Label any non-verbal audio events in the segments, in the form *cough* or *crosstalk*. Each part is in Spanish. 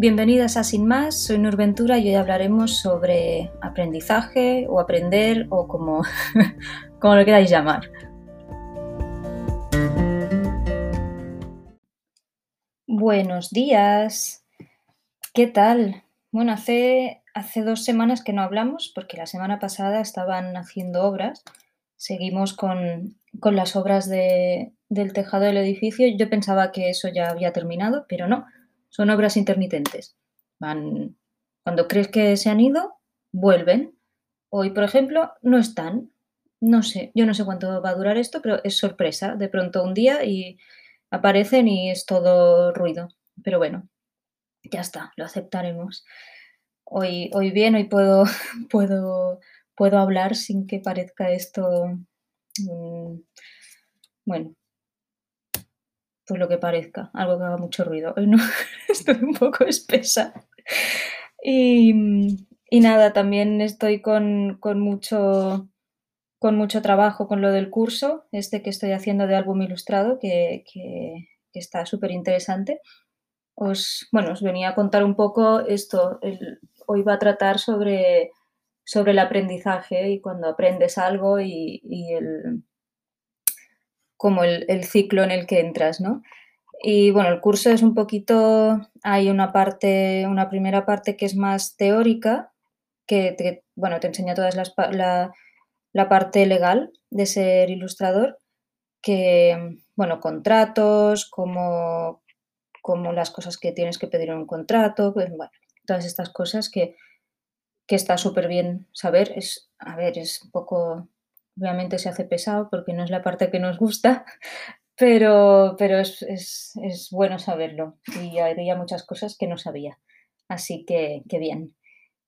Bienvenidas a Sin Más, soy Nurventura y hoy hablaremos sobre aprendizaje o aprender o como, *laughs* como lo queráis llamar. Buenos días, ¿qué tal? Bueno, hace, hace dos semanas que no hablamos porque la semana pasada estaban haciendo obras, seguimos con, las obras del tejado del edificio. Yo pensaba que eso ya había terminado, pero no son obras intermitentes. Van, cuando crees que se han ido, vuelven. Hoy, por ejemplo, no están. No sé, yo no sé cuánto va a durar esto, pero es sorpresa. De pronto un día y aparecen y es todo ruido. Pero bueno, ya está, lo aceptaremos. Hoy, hoy bien, hoy puedo, *laughs* puedo, puedo hablar sin que parezca esto. Mm, bueno, pues lo que parezca, algo que haga mucho ruido. *laughs* Estoy un poco espesa. Y, nada, también estoy con, mucho, con mucho trabajo con lo del curso, este que estoy haciendo de álbum ilustrado, que, está súper interesante. Os, bueno, os venía a contar un poco esto. hoy va a tratar sobre, sobre el aprendizaje y cuando aprendes algo y el, como el, ciclo en el que entras, ¿no? Y bueno, el curso es un poquito, hay una parte, una primera parte que es más teórica, que te, bueno, te enseña toda la, la, parte legal de ser ilustrador, que, bueno, contratos, como, como las cosas que tienes que pedir en un contrato, pues bueno, todas estas cosas que, que está súper bien saber. Es, a ver, es un poco Obviamente se hace pesado porque no es la parte que nos gusta, *laughs* pero, pero es, bueno saberlo y había muchas cosas que no sabía. Así que, bien.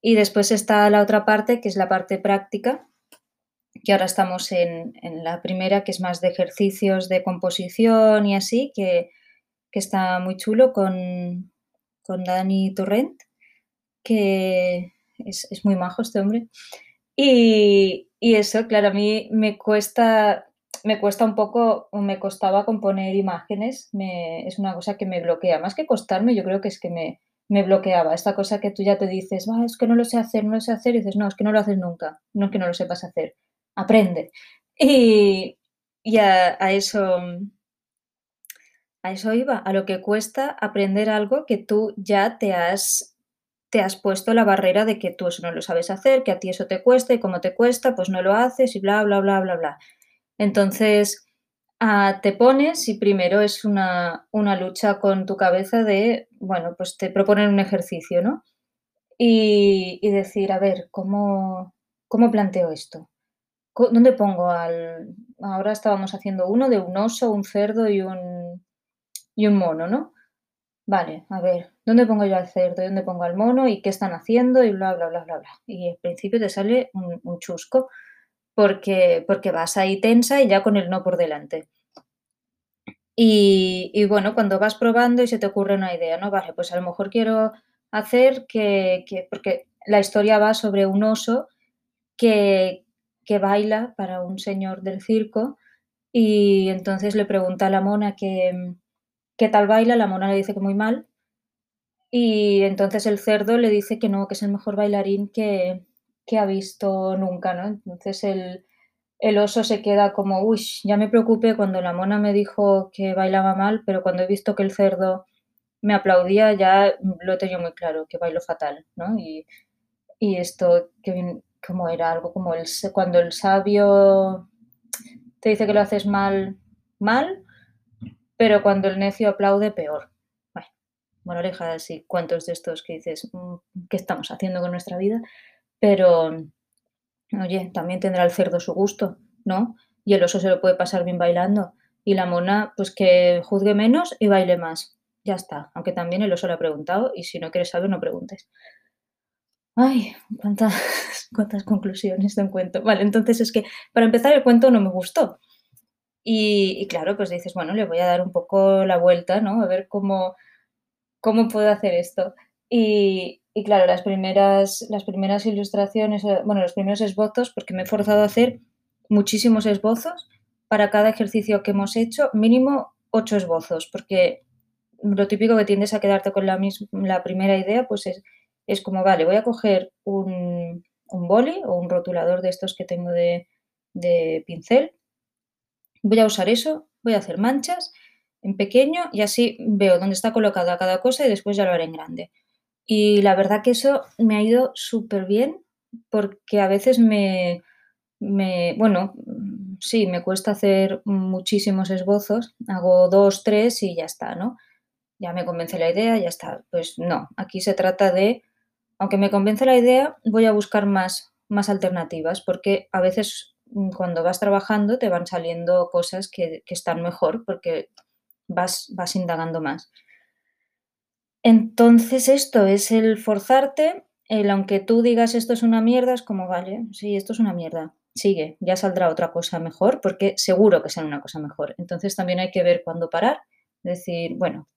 Y después está la otra parte, que es la parte práctica, que ahora estamos en, la primera, que es más de ejercicios de composición y así, que, está muy chulo con, Dani Torrent, que es, es, muy majo este hombre. Y, eso, claro, a mí me cuesta, me cuesta un poco, me costaba componer imágenes, es una cosa que me bloquea. Más que costarme, yo creo que es que me, me bloqueaba. Esta cosa que tú ya te dices, es que no lo sé hacer, no lo sé hacer, y dices, no, es que no lo haces nunca, no es que no lo sepas hacer, aprende. Y, y a, a, eso, a eso iba, a lo que cuesta aprender algo que tú ya te has te has puesto la barrera de que tú eso no lo sabes hacer, que a ti eso te cuesta y como te cuesta, pues no lo haces y bla, bla, bla, bla, bla. Entonces, ah, te pones y primero es una, lucha con tu cabeza de, bueno, pues te proponen un ejercicio, ¿no? Y, decir, a ver, ¿cómo, ¿cómo planteo esto? ¿Dónde pongo al...? Ahora estábamos haciendo uno de un oso, un cerdo y un, y un mono, ¿no? Vale, a ver, ¿dónde pongo yo al cerdo? ¿Dónde pongo al mono? ¿Y qué están haciendo? Y bla, bla, bla, bla, bla. Y al principio te sale un, chusco porque, porque vas ahí tensa y ya con el no por delante. Y, bueno, cuando vas probando y se te ocurre una idea, ¿no? Vale, pues a lo mejor quiero hacer que, que porque la historia va sobre un oso que, que baila para un señor del circo y entonces le pregunta a la mona que, ¿qué tal baila? La mona le dice que muy mal. Y entonces el cerdo le dice que no, que es el mejor bailarín que, ha visto nunca, ¿no? Entonces el, el, oso se queda como, uy, ya me preocupé cuando la mona me dijo que bailaba mal, pero cuando he visto que el cerdo me aplaudía ya lo he tenido muy claro, que bailo fatal, ¿no? Y, y esto, que, como era algo como el, cuando el sabio te dice que lo haces mal, mal, pero cuando el necio aplaude, peor. Bueno, moralejas y cuentos de estos que dices, mm, ¿qué estamos haciendo con nuestra vida? Pero, oye, también tendrá el cerdo su gusto, ¿no? Y el oso se lo puede pasar bien bailando. Y la mona, pues que juzgue menos y baile más. Ya está. Aunque también el oso le ha preguntado y si no quieres saber, no preguntes. Ay, cuántas, *laughs* cuántas conclusiones de un cuento. Vale, entonces es que para empezar el cuento no me gustó. Y, claro, pues dices, bueno, le voy a dar un poco la vuelta, ¿no? A ver cómo, cómo puedo hacer esto. Y, claro, las primeras, las primeras ilustraciones, eh, bueno, los primeros esbozos, porque me he forzado a hacer muchísimos esbozos para cada ejercicio que hemos hecho, mínimo ocho esbozos, porque lo típico que tiendes a quedarte con la, la primera idea, pues es, es, como, vale, voy a coger un, un, boli o un rotulador de estos que tengo de, de pincel, voy a usar eso, voy a hacer manchas en pequeño y así veo dónde está colocada cada cosa y después ya lo haré en grande. Y la verdad que eso me ha ido súper bien porque a veces me, me, bueno, sí, me cuesta hacer muchísimos esbozos, hago dos, tres y ya está, ¿no? Ya me convence la idea, ya está. Pues no, aquí se trata de, aunque me convence la idea, voy a buscar más, más alternativas porque a veces mm, cuando vas trabajando te van saliendo cosas que, que están mejor porque vas, vas indagando más. Entonces esto es el forzarte, el aunque tú digas esto es una mierda, es como, vale, sí, esto es una mierda, sigue, ya saldrá otra cosa mejor, porque seguro que será una cosa mejor. Entonces también hay que ver cuándo parar, decir, bueno,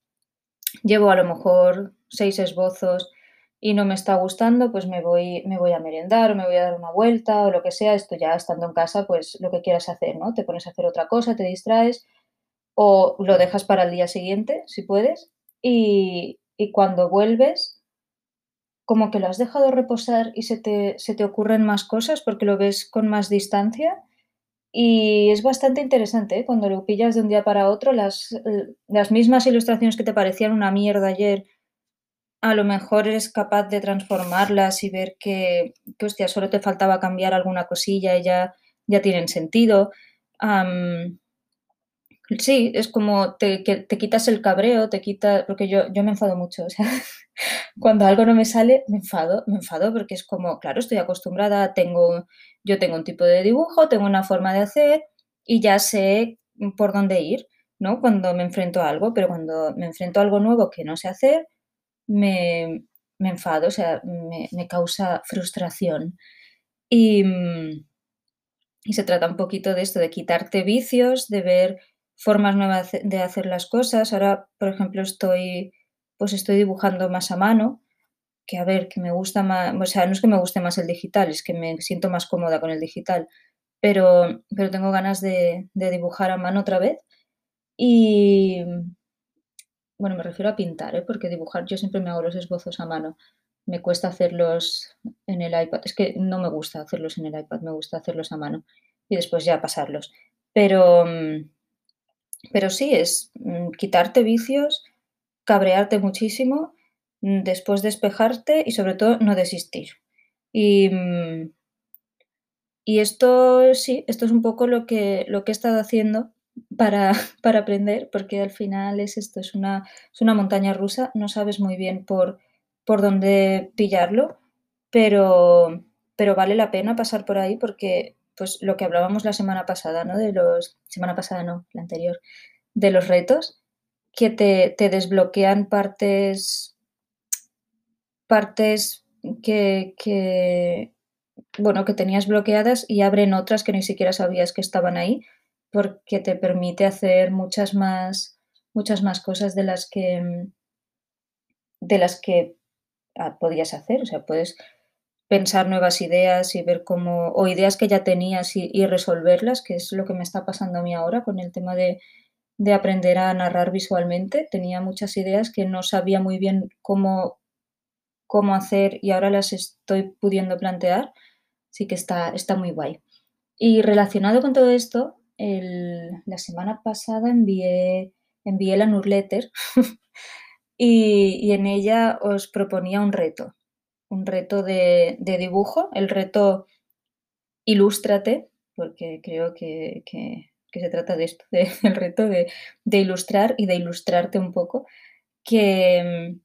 llevo a lo mejor seis esbozos y no me está gustando, pues me voy, me voy a merendar o me voy a dar una vuelta o lo que sea, esto ya estando en casa, pues lo que quieras hacer, ¿no? Te pones a hacer otra cosa, te distraes o lo dejas para el día siguiente, si puedes, y, y cuando vuelves, como que lo has dejado reposar y se te, se te ocurren más cosas porque lo ves con más distancia. Y es bastante interesante ¿eh? cuando lo pillas de un día para otro, las, eh, las mismas ilustraciones que te parecían una mierda ayer, a lo mejor eres capaz de transformarlas y ver que, que hostia, solo te faltaba cambiar alguna cosilla y ya, ya tienen sentido. Sí, es como te, te quitas el cabreo, te quita, porque yo, yo me enfado mucho, o sea, *laughs* cuando algo no me sale, me enfado, me enfado porque es como, claro, estoy acostumbrada, tengo, yo tengo un tipo de dibujo, tengo una forma de hacer y ya sé por dónde ir, ¿no? Cuando me enfrento a algo, pero cuando me enfrento a algo nuevo que no sé hacer, me, me enfado, o sea, me, me causa frustración. Y, y se trata un poquito de esto, de quitarte vicios, de ver formas nuevas de hacer las cosas. Ahora, por ejemplo, estoy, pues estoy dibujando más a mano, que a ver, que me gusta más, o sea, no es que me guste más el digital, es que me siento más cómoda con el digital, pero, pero tengo ganas de, dibujar a mano otra vez. Y, bueno, me refiero a pintar, ¿eh? porque dibujar, yo siempre me hago los esbozos a mano. Me cuesta hacerlos en el iPad. Es que no me gusta hacerlos en el iPad, me gusta hacerlos a mano y después ya pasarlos. Pero, pero sí, es mm, quitarte vicios, cabrearte muchísimo, mm, después despejarte y sobre todo no desistir. Y, mm, y esto sí, esto es un poco lo que, lo que he estado haciendo para, *laughs* para aprender, porque al final es esto, es una, es una montaña rusa, no sabes muy bien por, por dónde pillarlo, pero, pero vale la pena pasar por ahí porque pues lo que hablábamos la semana pasada, ¿no? De los, semana pasada no, la anterior, de los retos, que te, desbloquean partes, partes que, que, bueno, que tenías bloqueadas y abren otras que ni siquiera sabías que estaban ahí, porque te permite hacer muchas más, muchas más cosas de las que, de las que ah, podías hacer. O sea, puedes pensar nuevas ideas y ver cómo, o ideas que ya tenías y, resolverlas, que es lo que me está pasando a mí ahora con el tema de, aprender a narrar visualmente. Tenía muchas ideas que no sabía muy bien cómo, cómo hacer y ahora las estoy pudiendo plantear, sí que está, está muy guay. Y relacionado con todo esto, la semana pasada envié, envié la newsletter *laughs* y, y en ella os proponía un reto un reto de, dibujo, el reto Ilústrate, porque creo que, se trata de esto, *laughs* del reto de, ilustrar y de ilustrarte un poco, que mm,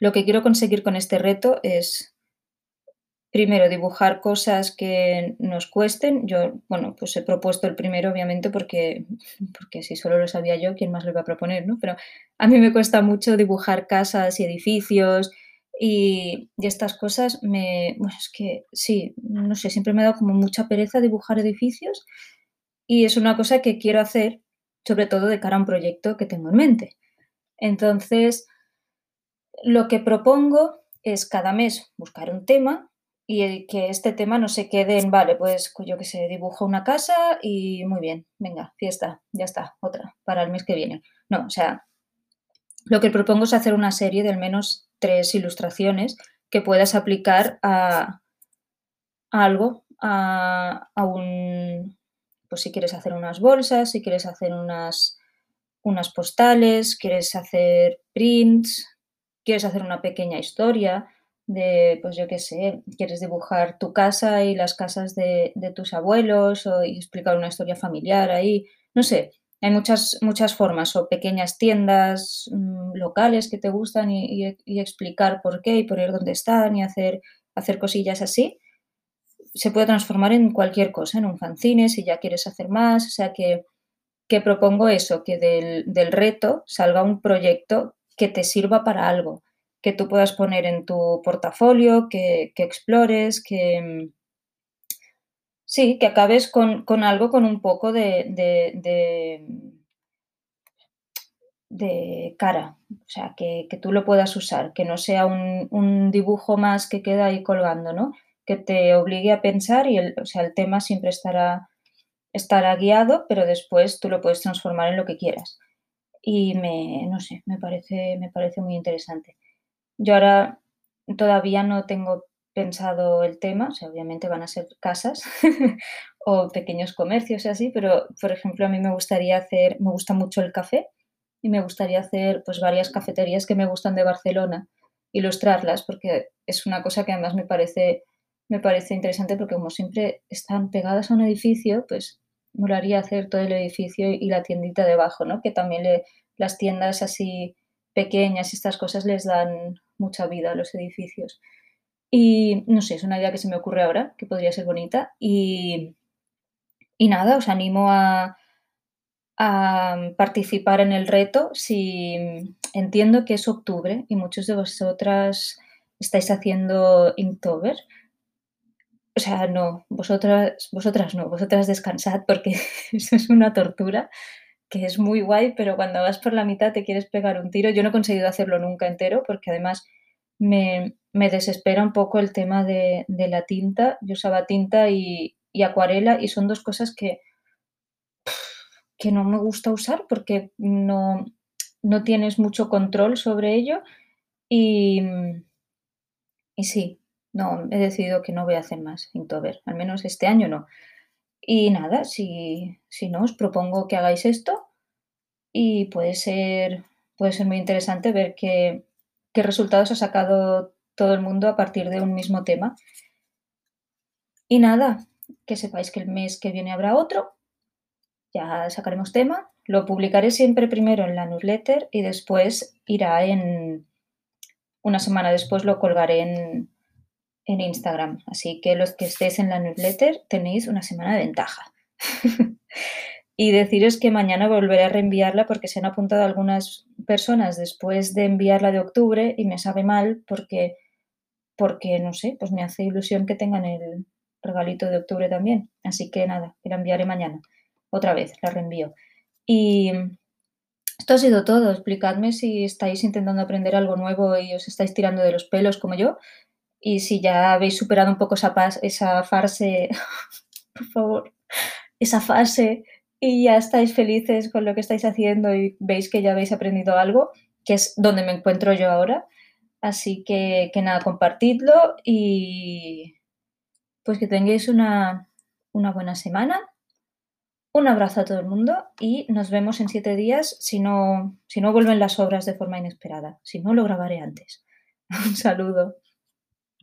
lo que quiero conseguir con este reto es, primero, dibujar cosas que nos cuesten. Yo, bueno, pues he propuesto el primero, obviamente, porque, *laughs* porque si solo lo sabía yo, ¿quién más lo iba a proponer? ¿no? Pero a mí me cuesta mucho dibujar casas y edificios, y, estas cosas me, bueno, es que sí, no sé, siempre me ha dado como mucha pereza dibujar edificios y es una cosa que quiero hacer, sobre todo de cara a un proyecto que tengo en mente. Entonces, lo que propongo es cada mes buscar un tema y que este tema no se quede en, vale, pues yo que sé, dibujo una casa y muy bien, venga, fiesta, ya está, otra, para el mes que viene. No, o sea, lo que propongo es hacer una serie de al menos tres ilustraciones que puedas aplicar a, algo, a, un, pues si quieres hacer unas bolsas, si quieres hacer unas, unas postales, quieres hacer prints, quieres hacer una pequeña historia de, pues yo qué sé, quieres dibujar tu casa y las casas de, tus abuelos o explicar una historia familiar ahí, no sé, hay muchas, muchas formas o pequeñas tiendas mm, locales que te gustan y, explicar por qué y poner dónde están y hacer, hacer cosillas así. Se puede transformar en cualquier cosa, en un fanzine si ya quieres hacer más. O sea que, que propongo eso, que del, del reto salga un proyecto que te sirva para algo, que tú puedas poner en tu portafolio, que, que explores, que, Sí, que acabes con, algo con un poco de, de, cara, o sea, que, tú lo puedas usar, que no sea un, dibujo más que queda ahí colgando, ¿no? Que te obligue a pensar y el, o sea, el tema siempre estará, estará guiado, pero después tú lo puedes transformar en lo que quieras. Y me, no sé, me parece, me parece muy interesante. Yo ahora todavía no tengo pensado el tema, o sea, obviamente van a ser casas *laughs* o pequeños comercios y así, pero por ejemplo a mí me gustaría hacer, me gusta mucho el café y me gustaría hacer pues varias cafeterías que me gustan de Barcelona, ilustrarlas porque es una cosa que además me parece me parece interesante porque como siempre están pegadas a un edificio, pues molaría hacer todo el edificio y la tiendita debajo, ¿no? Que también le, las tiendas así pequeñas y estas cosas les dan mucha vida a los edificios. Y no sé, es una idea que se me ocurre ahora, que podría ser bonita. Y, y nada, os animo a, a participar en el reto si entiendo que es octubre y muchos de vosotras estáis haciendo Inktober. O sea, no, vosotras, vosotras no, vosotras descansad porque *laughs* eso es una tortura que es muy guay, pero cuando vas por la mitad te quieres pegar un tiro. Yo no he conseguido hacerlo nunca entero porque además me, me desespera un poco el tema de, la tinta. Yo usaba tinta y, acuarela y son dos cosas que, que no me gusta usar porque no, no tienes mucho control sobre ello y, y sí, no, he decidido que no voy a hacer más Inktober, al menos este año no. Y nada, si, si no, os propongo que hagáis esto y puede ser, puede ser muy interesante ver qué, qué resultados ha sacado todo el mundo a partir de un mismo tema. Y nada, que sepáis que el mes que viene habrá otro, ya sacaremos tema, lo publicaré siempre primero en la newsletter y después irá en, una semana después lo colgaré en, en Instagram. Así que los que estéis en la newsletter tenéis una semana de ventaja. *laughs* y deciros que mañana volveré a reenviarla porque se han apuntado algunas personas después de enviarla de octubre y me sabe mal porque porque no sé, pues me hace ilusión que tengan el regalito de octubre también. Así que nada, la enviaré mañana. Otra vez, la reenvío. Y esto ha sido todo. Explicadme si estáis intentando aprender algo nuevo y os estáis tirando de los pelos como yo. Y si ya habéis superado un poco esa, esa fase, *laughs* por favor, esa fase y ya estáis felices con lo que estáis haciendo y veis que ya habéis aprendido algo, que es donde me encuentro yo ahora. Así que, nada, compartidlo y pues que tengáis una, una buena semana. Un abrazo a todo el mundo y nos vemos en siete días si no, si no vuelven las obras de forma inesperada. Si no, lo grabaré antes. *laughs* Un saludo.